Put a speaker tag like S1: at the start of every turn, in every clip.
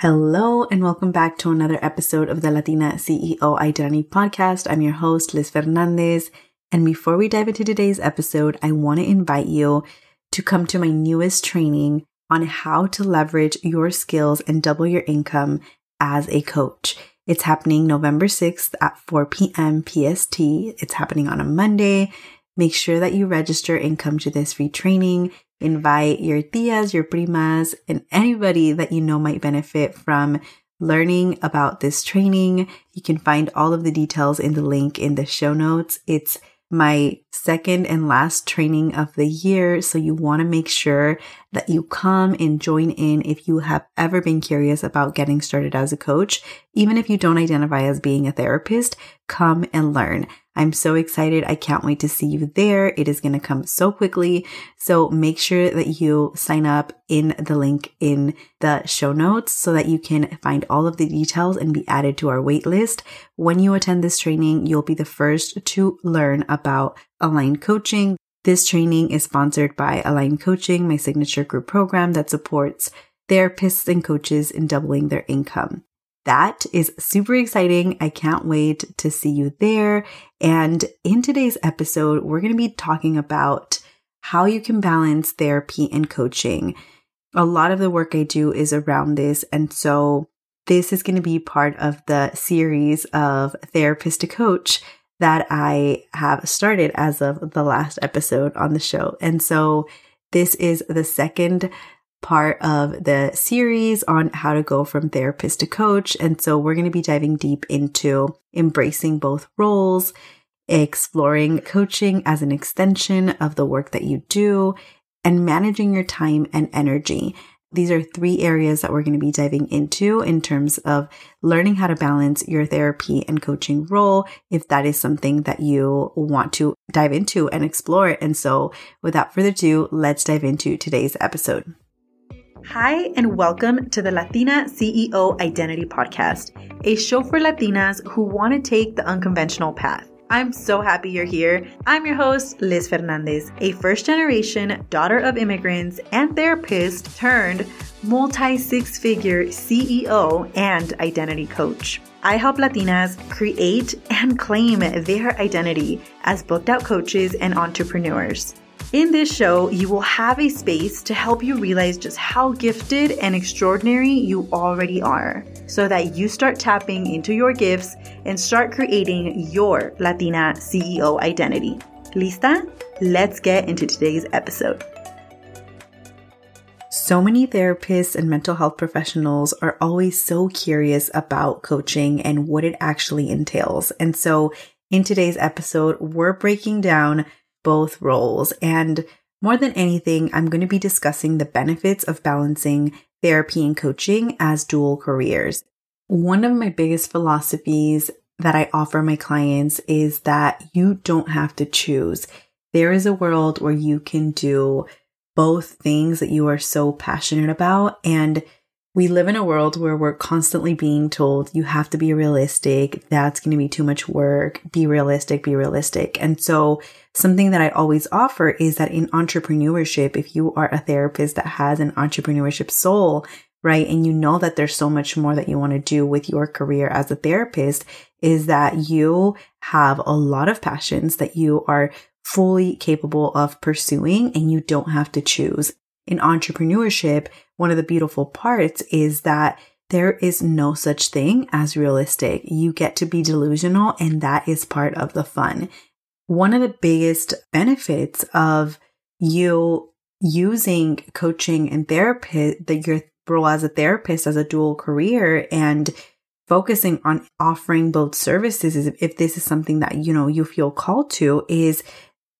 S1: Hello and welcome back to another episode of the Latina CEO Identity Podcast. I'm your host, Liz Fernandez. And before we dive into today's episode, I want to invite you to come to my newest training on how to leverage your skills and double your income as a coach. It's happening November 6th at 4 p.m. PST. It's happening on a Monday. Make sure that you register and come to this free training invite your tias, your primas, and anybody that you know might benefit from learning about this training. You can find all of the details in the link in the show notes. It's my second and last training of the year. So you want to make sure that you come and join in if you have ever been curious about getting started as a coach. Even if you don't identify as being a therapist, come and learn. I'm so excited. I can't wait to see you there. It is going to come so quickly. So make sure that you sign up in the link in the show notes so that you can find all of the details and be added to our wait list. When you attend this training, you'll be the first to learn about aligned coaching. This training is sponsored by Align Coaching, my signature group program that supports therapists and coaches in doubling their income. That is super exciting. I can't wait to see you there. And in today's episode, we're going to be talking about how you can balance therapy and coaching. A lot of the work I do is around this. And so this is going to be part of the series of therapist to coach that I have started as of the last episode on the show. And so this is the second part of the series on how to go from therapist to coach. And so we're going to be diving deep into embracing both roles, exploring coaching as an extension of the work that you do, and managing your time and energy. These are three areas that we're going to be diving into in terms of learning how to balance your therapy and coaching role if that is something that you want to dive into and explore. And so without further ado, let's dive into today's episode. Hi, and welcome to the Latina CEO Identity Podcast, a show for Latinas who want to take the unconventional path. I'm so happy you're here. I'm your host, Liz Fernandez, a first generation daughter of immigrants and therapist turned multi six figure CEO and identity coach. I help Latinas create and claim their identity as booked out coaches and entrepreneurs. In this show, you will have a space to help you realize just how gifted and extraordinary you already are so that you start tapping into your gifts and start creating your Latina CEO identity. Lista? Let's get into today's episode. So many therapists and mental health professionals are always so curious about coaching and what it actually entails. And so in today's episode, we're breaking down both roles. And more than anything, I'm going to be discussing the benefits of balancing therapy and coaching as dual careers. One of my biggest philosophies that I offer my clients is that you don't have to choose. There is a world where you can do both things that you are so passionate about and we live in a world where we're constantly being told you have to be realistic. That's going to be too much work. Be realistic, be realistic. And so something that I always offer is that in entrepreneurship, if you are a therapist that has an entrepreneurship soul, right? And you know that there's so much more that you want to do with your career as a therapist is that you have a lot of passions that you are fully capable of pursuing and you don't have to choose. In entrepreneurship, one of the beautiful parts is that there is no such thing as realistic. You get to be delusional, and that is part of the fun. One of the biggest benefits of you using coaching and therapy, that your role as a therapist as a dual career and focusing on offering both services is if this is something that you know you feel called to is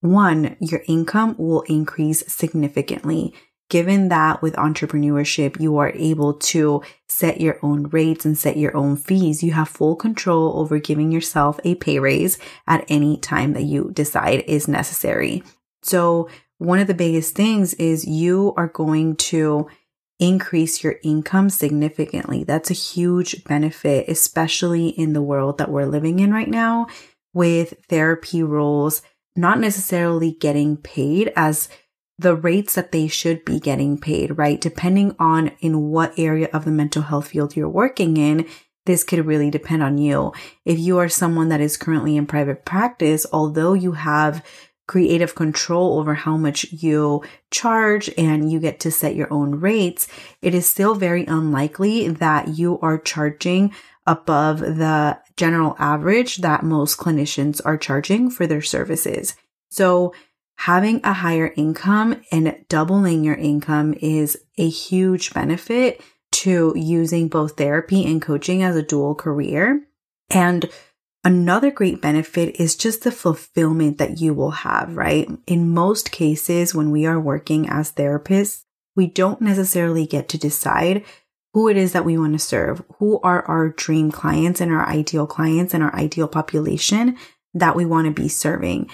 S1: one your income will increase significantly given that with entrepreneurship, you are able to set your own rates and set your own fees, you have full control over giving yourself a pay raise at any time that you decide is necessary. So one of the biggest things is you are going to increase your income significantly. That's a huge benefit, especially in the world that we're living in right now with therapy roles not necessarily getting paid as the rates that they should be getting paid, right? Depending on in what area of the mental health field you're working in, this could really depend on you. If you are someone that is currently in private practice, although you have creative control over how much you charge and you get to set your own rates, it is still very unlikely that you are charging above the general average that most clinicians are charging for their services. So having a higher income and doubling your income is a huge benefit to using both therapy and coaching as a dual career. And another great benefit is just the fulfillment that you will have, right? In most cases, when we are working as therapists, we don't necessarily get to decide who it is that we want to serve, who are our dream clients and our ideal clients and our ideal population that we want to be serving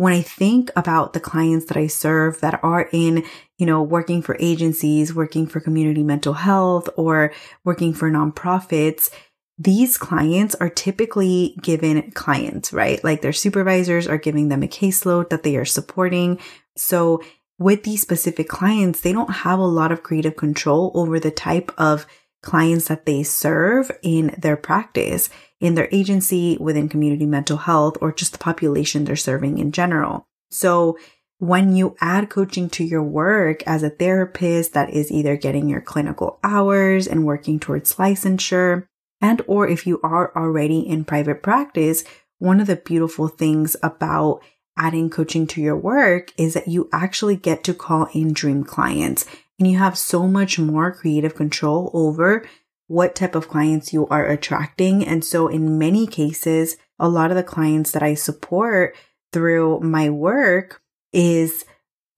S1: when I think about the clients that I serve that are in, you know, working for agencies, working for community mental health, or working for nonprofits, these clients are typically given clients, right? Like their supervisors are giving them a caseload that they are supporting. So with these specific clients, they don't have a lot of creative control over the type of clients that they serve in their practice in their agency, within community mental health, or just the population they're serving in general. So when you add coaching to your work as a therapist that is either getting your clinical hours and working towards licensure, and or if you are already in private practice, one of the beautiful things about adding coaching to your work is that you actually get to call in dream clients and you have so much more creative control over what type of clients you are attracting. And so in many cases, a lot of the clients that I support through my work is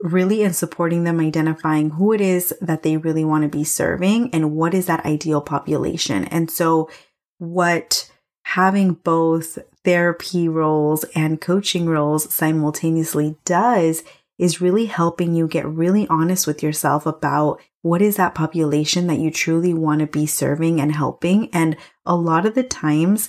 S1: really in supporting them identifying who it is that they really want to be serving and what is that ideal population. And so what having both therapy roles and coaching roles simultaneously does is really helping you get really honest with yourself about what is that population that you truly want to be serving and helping. And a lot of the times,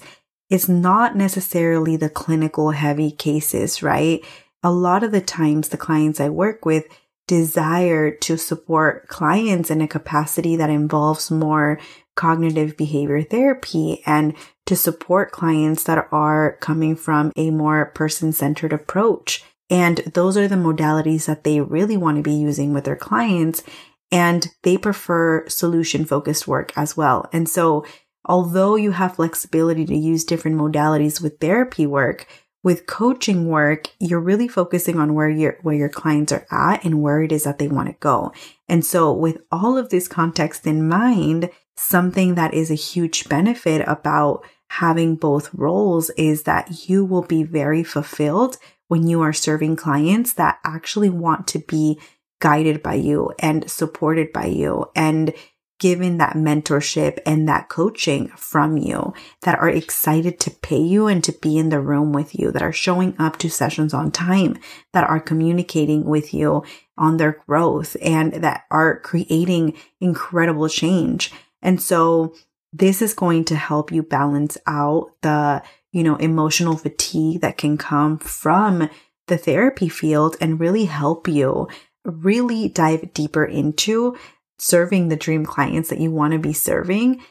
S1: it's not necessarily the clinical heavy cases, right? A lot of the times, the clients I work with desire to support clients in a capacity that involves more cognitive behavior therapy and to support clients that are coming from a more person centered approach. And those are the modalities that they really want to be using with their clients. And they prefer solution focused work as well. And so, although you have flexibility to use different modalities with therapy work, with coaching work, you're really focusing on where your where your clients are at and where it is that they want to go. And so with all of this context in mind, something that is a huge benefit about having both roles is that you will be very fulfilled when you are serving clients that actually want to be guided by you and supported by you and given that mentorship and that coaching from you that are excited to pay you and to be in the room with you, that are showing up to sessions on time, that are communicating with you on their growth and that are creating incredible change. And so this is going to help you balance out the, you know, emotional fatigue that can come from the therapy field and really help you really dive deeper into serving the dream clients that you want to be serving,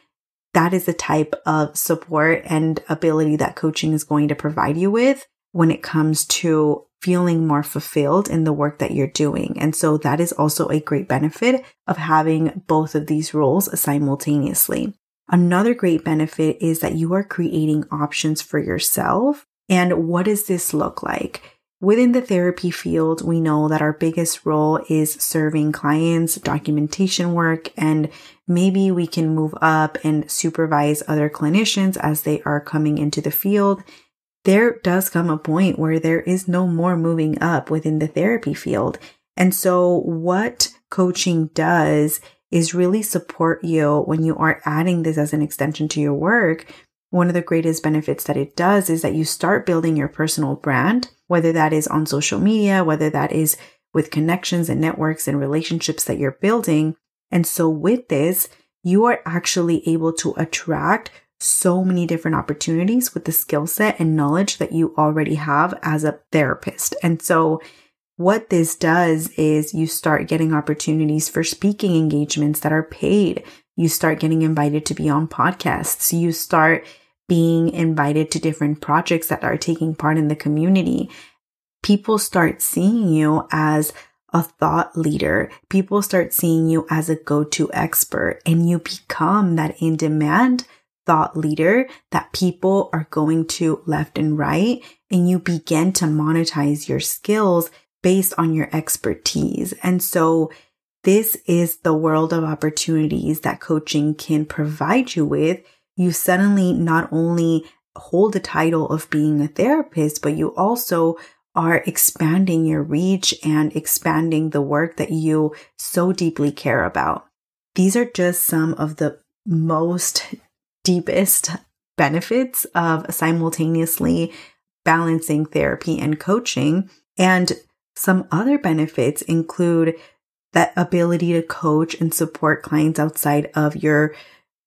S1: that is the type of support and ability that coaching is going to provide you with when it comes to feeling more fulfilled in the work that you're doing. And so that is also a great benefit of having both of these roles simultaneously. Another great benefit is that you are creating options for yourself. And what does this look like? Within the therapy field, we know that our biggest role is serving clients, documentation work, and maybe we can move up and supervise other clinicians as they are coming into the field. There does come a point where there is no more moving up within the therapy field. And so what coaching does is really support you when you are adding this as an extension to your work one of the greatest benefits that it does is that you start building your personal brand, whether that is on social media, whether that is with connections and networks and relationships that you're building. And so with this, you are actually able to attract so many different opportunities with the skill set and knowledge that you already have as a therapist. And so what this does is you start getting opportunities for speaking engagements that are paid. You start getting invited to be on podcasts. You start being invited to different projects that are taking part in the community. People start seeing you as a thought leader. People start seeing you as a go-to expert and you become that in demand thought leader that people are going to left and right and you begin to monetize your skills based on your expertise. And so this is the world of opportunities that coaching can provide you with. You suddenly not only hold the title of being a therapist, but you also are expanding your reach and expanding the work that you so deeply care about. These are just some of the most deepest benefits of simultaneously balancing therapy and coaching. And some other benefits include that ability to coach and support clients outside of your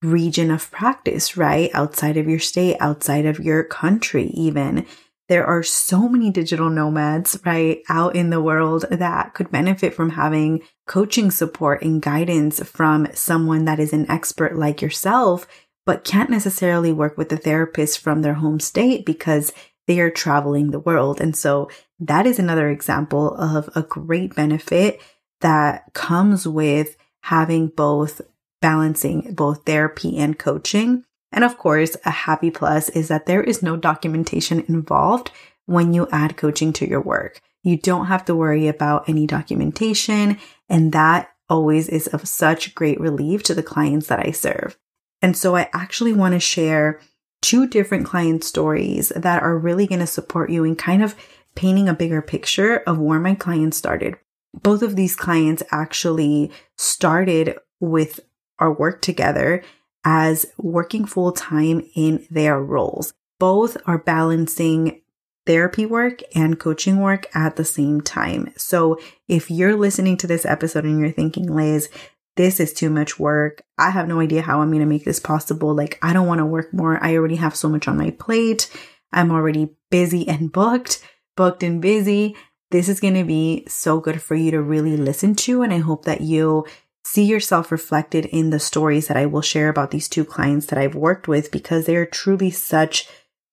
S1: region of practice, right? Outside of your state, outside of your country, even. There are so many digital nomads, right, out in the world that could benefit from having coaching support and guidance from someone that is an expert like yourself, but can't necessarily work with a therapist from their home state because they are traveling the world. And so that is another example of a great benefit that comes with having both balancing both therapy and coaching. And of course, a happy plus is that there is no documentation involved when you add coaching to your work. You don't have to worry about any documentation, and that always is of such great relief to the clients that I serve. And so I actually want to share two different client stories that are really going to support you in kind of painting a bigger picture of where my clients started. Both of these clients actually started with our work together as working full time in their roles. Both are balancing therapy work and coaching work at the same time. So if you're listening to this episode and you're thinking, Liz, this is too much work. I have no idea how I'm going to make this possible. Like, I don't want to work more. I already have so much on my plate. I'm already busy and booked, booked and busy. This is going to be so good for you to really listen to. And I hope that you see yourself reflected in the stories that I will share about these two clients that I've worked with because they are truly such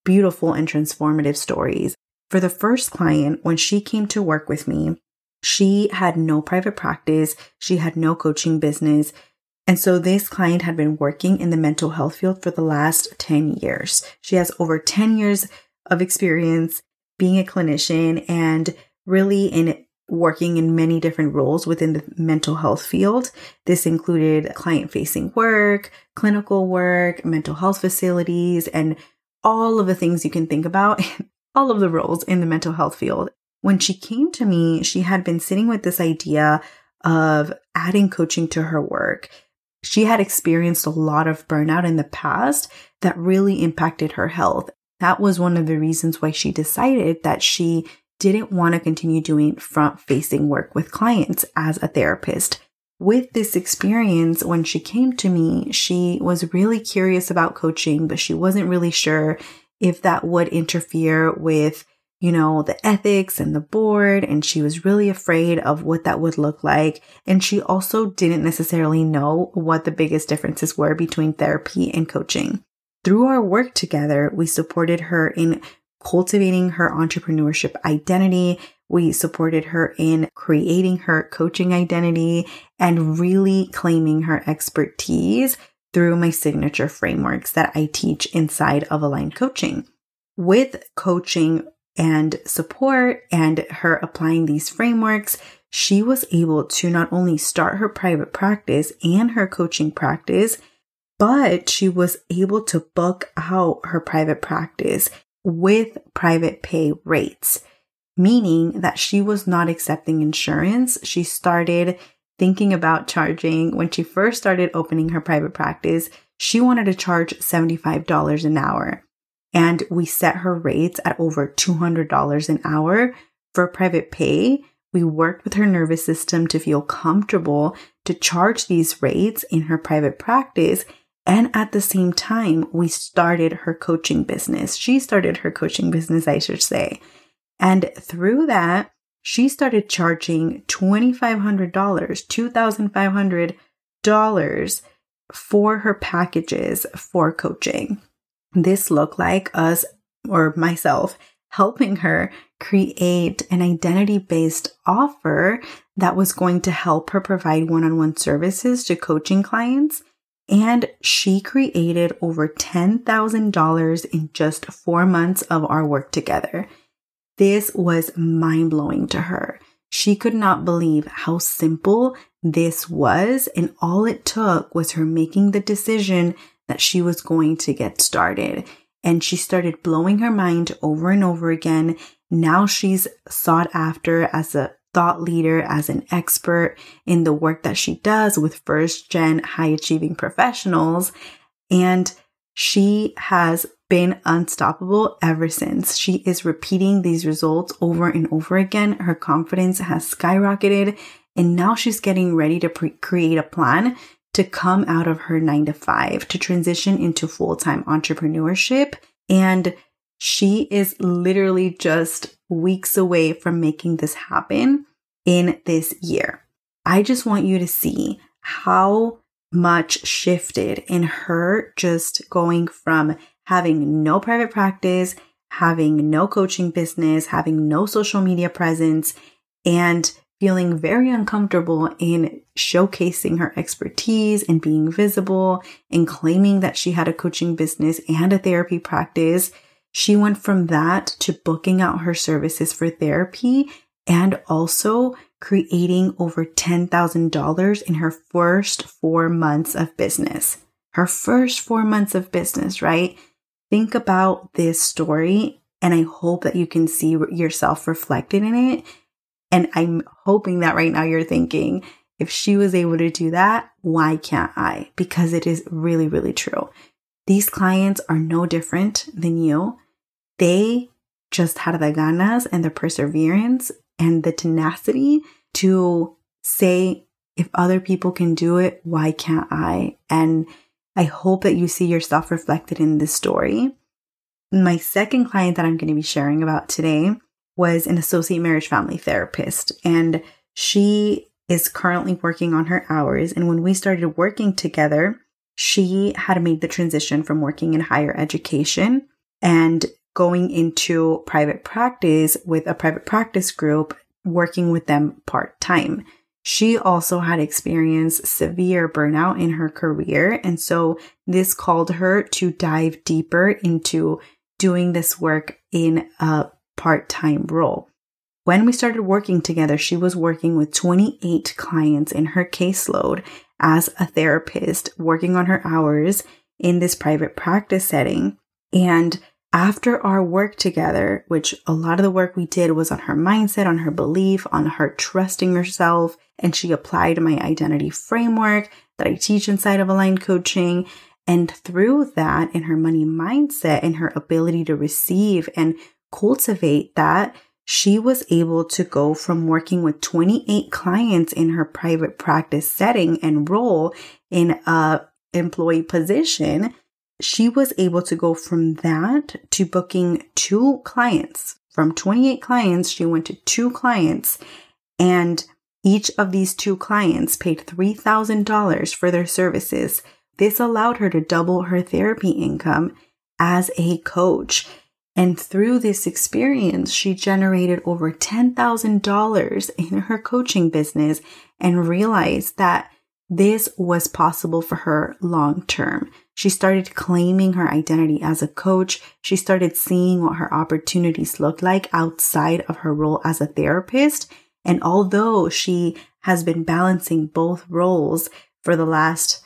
S1: beautiful and transformative stories. For the first client, when she came to work with me, she had no private practice. She had no coaching business. And so this client had been working in the mental health field for the last 10 years. She has over 10 years of experience being a clinician and really in working in many different roles within the mental health field. This included client facing work, clinical work, mental health facilities, and all of the things you can think about, all of the roles in the mental health field. When she came to me, she had been sitting with this idea of adding coaching to her work. She had experienced a lot of burnout in the past that really impacted her health. That was one of the reasons why she decided that she didn't want to continue doing front facing work with clients as a therapist. With this experience, when she came to me, she was really curious about coaching, but she wasn't really sure if that would interfere with you know, the ethics and the board. And she was really afraid of what that would look like. And she also didn't necessarily know what the biggest differences were between therapy and coaching. Through our work together, we supported her in cultivating her entrepreneurship identity. We supported her in creating her coaching identity and really claiming her expertise through my signature frameworks that I teach inside of aligned coaching. With coaching, and support and her applying these frameworks, she was able to not only start her private practice and her coaching practice, but she was able to book out her private practice with private pay rates, meaning that she was not accepting insurance. She started thinking about charging when she first started opening her private practice. She wanted to charge $75 an hour and we set her rates at over $200 an hour for private pay. We worked with her nervous system to feel comfortable to charge these rates in her private practice. And at the same time, we started her coaching business. She started her coaching business, I should say. And through that, she started charging $2,500, $2,500 for her packages for coaching. This looked like us or myself helping her create an identity based offer that was going to help her provide one on one services to coaching clients. And she created over $10,000 in just four months of our work together. This was mind blowing to her. She could not believe how simple this was. And all it took was her making the decision that she was going to get started. And she started blowing her mind over and over again. Now she's sought after as a thought leader, as an expert in the work that she does with first gen high achieving professionals. And she has been unstoppable ever since. She is repeating these results over and over again. Her confidence has skyrocketed and now she's getting ready to pre- create a plan to come out of her nine to five to transition into full time entrepreneurship. And she is literally just weeks away from making this happen in this year. I just want you to see how much shifted in her just going from having no private practice, having no coaching business, having no social media presence, and feeling very uncomfortable in showcasing her expertise and being visible and claiming that she had a coaching business and a therapy practice. She went from that to booking out her services for therapy and also creating over $10,000 in her first four months of business. Her first four months of business, right? Think about this story and I hope that you can see yourself reflected in it and I'm hoping that right now you're thinking, if she was able to do that, why can't I? Because it is really, really true. These clients are no different than you. They just had the ganas and the perseverance and the tenacity to say, if other people can do it, why can't I? And I hope that you see yourself reflected in this story. My second client that I'm going to be sharing about today was an associate marriage family therapist, and she is currently working on her hours. And when we started working together, she had made the transition from working in higher education and going into private practice with a private practice group, working with them part time. She also had experienced severe burnout in her career. And so this called her to dive deeper into doing this work in a part time role. When we started working together, she was working with 28 clients in her caseload as a therapist, working on her hours in this private practice setting. And after our work together, which a lot of the work we did was on her mindset, on her belief, on her trusting herself, and she applied my identity framework that I teach inside of aligned coaching. And through that, in her money mindset and her ability to receive and cultivate that, she was able to go from working with 28 clients in her private practice setting and role in a employee position. She was able to go from that to booking two clients. From 28 clients, she went to two clients and each of these two clients paid $3,000 for their services. This allowed her to double her therapy income as a coach. And through this experience, she generated over $10,000 in her coaching business and realized that this was possible for her long term. She started claiming her identity as a coach. She started seeing what her opportunities looked like outside of her role as a therapist. And although she has been balancing both roles for the last,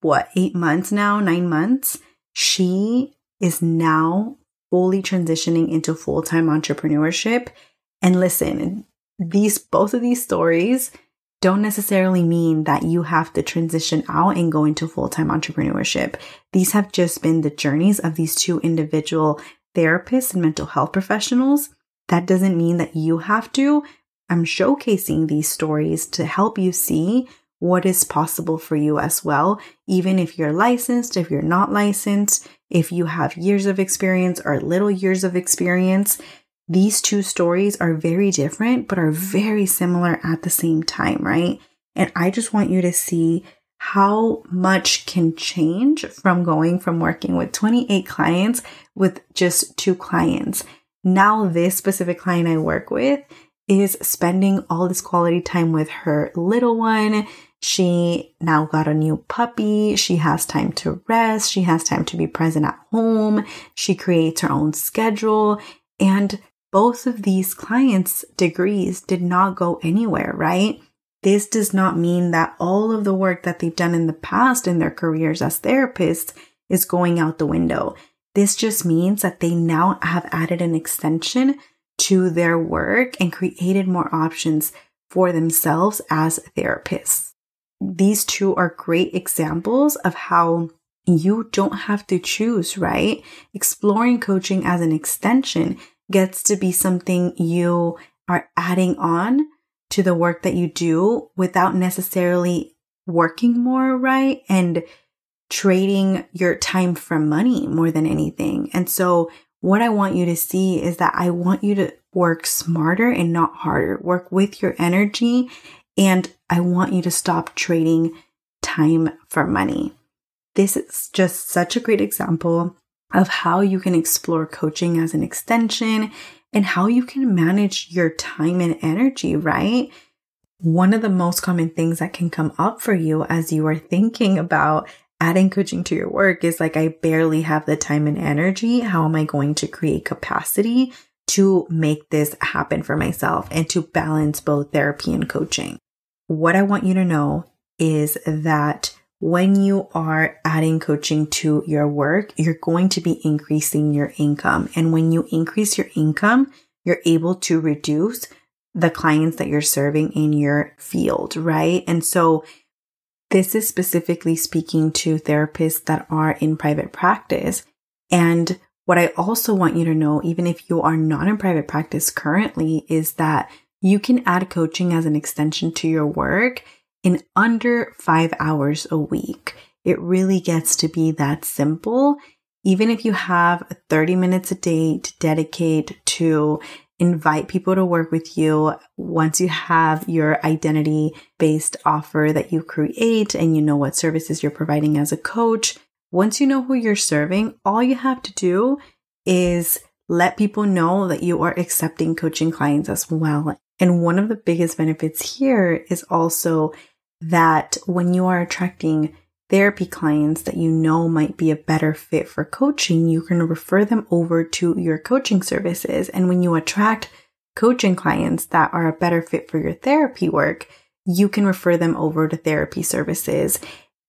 S1: what, eight months now, nine months, she is now fully transitioning into full time entrepreneurship. And listen, these, both of these stories don't necessarily mean that you have to transition out and go into full time entrepreneurship. These have just been the journeys of these two individual therapists and mental health professionals. That doesn't mean that you have to. I'm showcasing these stories to help you see what is possible for you as well, even if you're licensed, if you're not licensed, if you have years of experience or little years of experience. These two stories are very different, but are very similar at the same time, right? And I just want you to see how much can change from going from working with 28 clients with just two clients. Now, this specific client I work with is spending all this quality time with her little one. She now got a new puppy. She has time to rest. She has time to be present at home. She creates her own schedule. And both of these clients' degrees did not go anywhere, right? This does not mean that all of the work that they've done in the past in their careers as therapists is going out the window. This just means that they now have added an extension to their work and created more options for themselves as therapists. These two are great examples of how you don't have to choose, right? Exploring coaching as an extension gets to be something you are adding on to the work that you do without necessarily working more, right? And trading your time for money more than anything. And so what I want you to see is that I want you to work smarter and not harder, work with your energy. And I want you to stop trading time for money. This is just such a great example of how you can explore coaching as an extension and how you can manage your time and energy, right? One of the most common things that can come up for you as you are thinking about adding coaching to your work is like, I barely have the time and energy. How am I going to create capacity to make this happen for myself and to balance both therapy and coaching? What I want you to know is that when you are adding coaching to your work, you're going to be increasing your income. And when you increase your income, you're able to reduce the clients that you're serving in your field, right? And so this is specifically speaking to therapists that are in private practice. And what I also want you to know, even if you are not in private practice currently, is that you can add coaching as an extension to your work in under five hours a week. It really gets to be that simple. Even if you have 30 minutes a day to dedicate to invite people to work with you once you have your identity based offer that you create and you know what services you're providing as a coach. Once you know who you're serving, all you have to do is let people know that you are accepting coaching clients as well. And one of the biggest benefits here is also that when you are attracting therapy clients that you know might be a better fit for coaching, you can refer them over to your coaching services. And when you attract coaching clients that are a better fit for your therapy work, you can refer them over to therapy services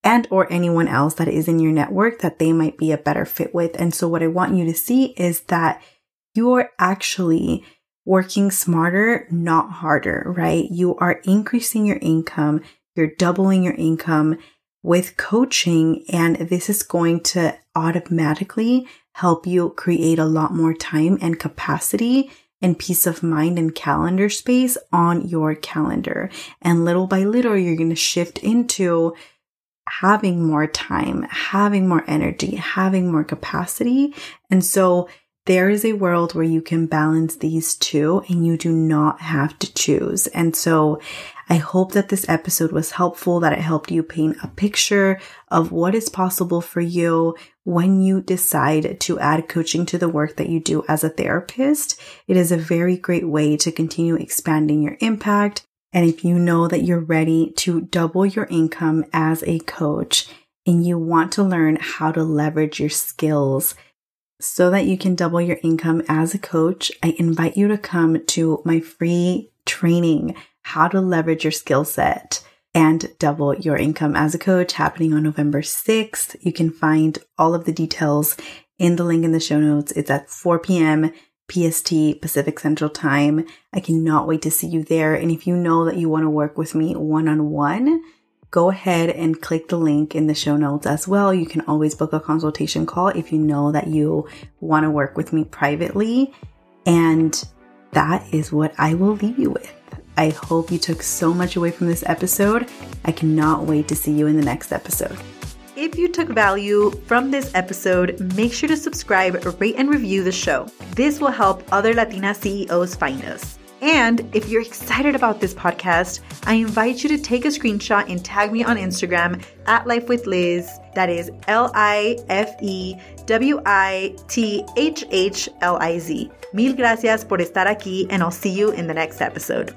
S1: and or anyone else that is in your network that they might be a better fit with. And so what I want you to see is that you are actually working smarter, not harder, right? You are increasing your income. You're doubling your income with coaching, and this is going to automatically help you create a lot more time and capacity and peace of mind and calendar space on your calendar. And little by little, you're going to shift into having more time, having more energy, having more capacity. And so there is a world where you can balance these two and you do not have to choose. And so I hope that this episode was helpful, that it helped you paint a picture of what is possible for you when you decide to add coaching to the work that you do as a therapist. It is a very great way to continue expanding your impact. And if you know that you're ready to double your income as a coach and you want to learn how to leverage your skills so that you can double your income as a coach, I invite you to come to my free training, How to Leverage Your Skill Set and Double Your Income as a Coach, happening on November 6th. You can find all of the details in the link in the show notes. It's at 4 p.m. PST Pacific Central Time. I cannot wait to see you there. And if you know that you want to work with me one on one, go ahead and click the link in the show notes as well. You can always book a consultation call if you know that you want to work with me privately. And that is what I will leave you with. I hope you took so much away from this episode. I cannot wait to see you in the next episode. If you took value from this episode, make sure to subscribe, rate, and review the show. This will help other Latina CEOs find us. And if you're excited about this podcast, I invite you to take a screenshot and tag me on Instagram at Life with Liz. That is L I F E W I T H H L I Z. Mil gracias por estar aquí, and I'll see you in the next episode.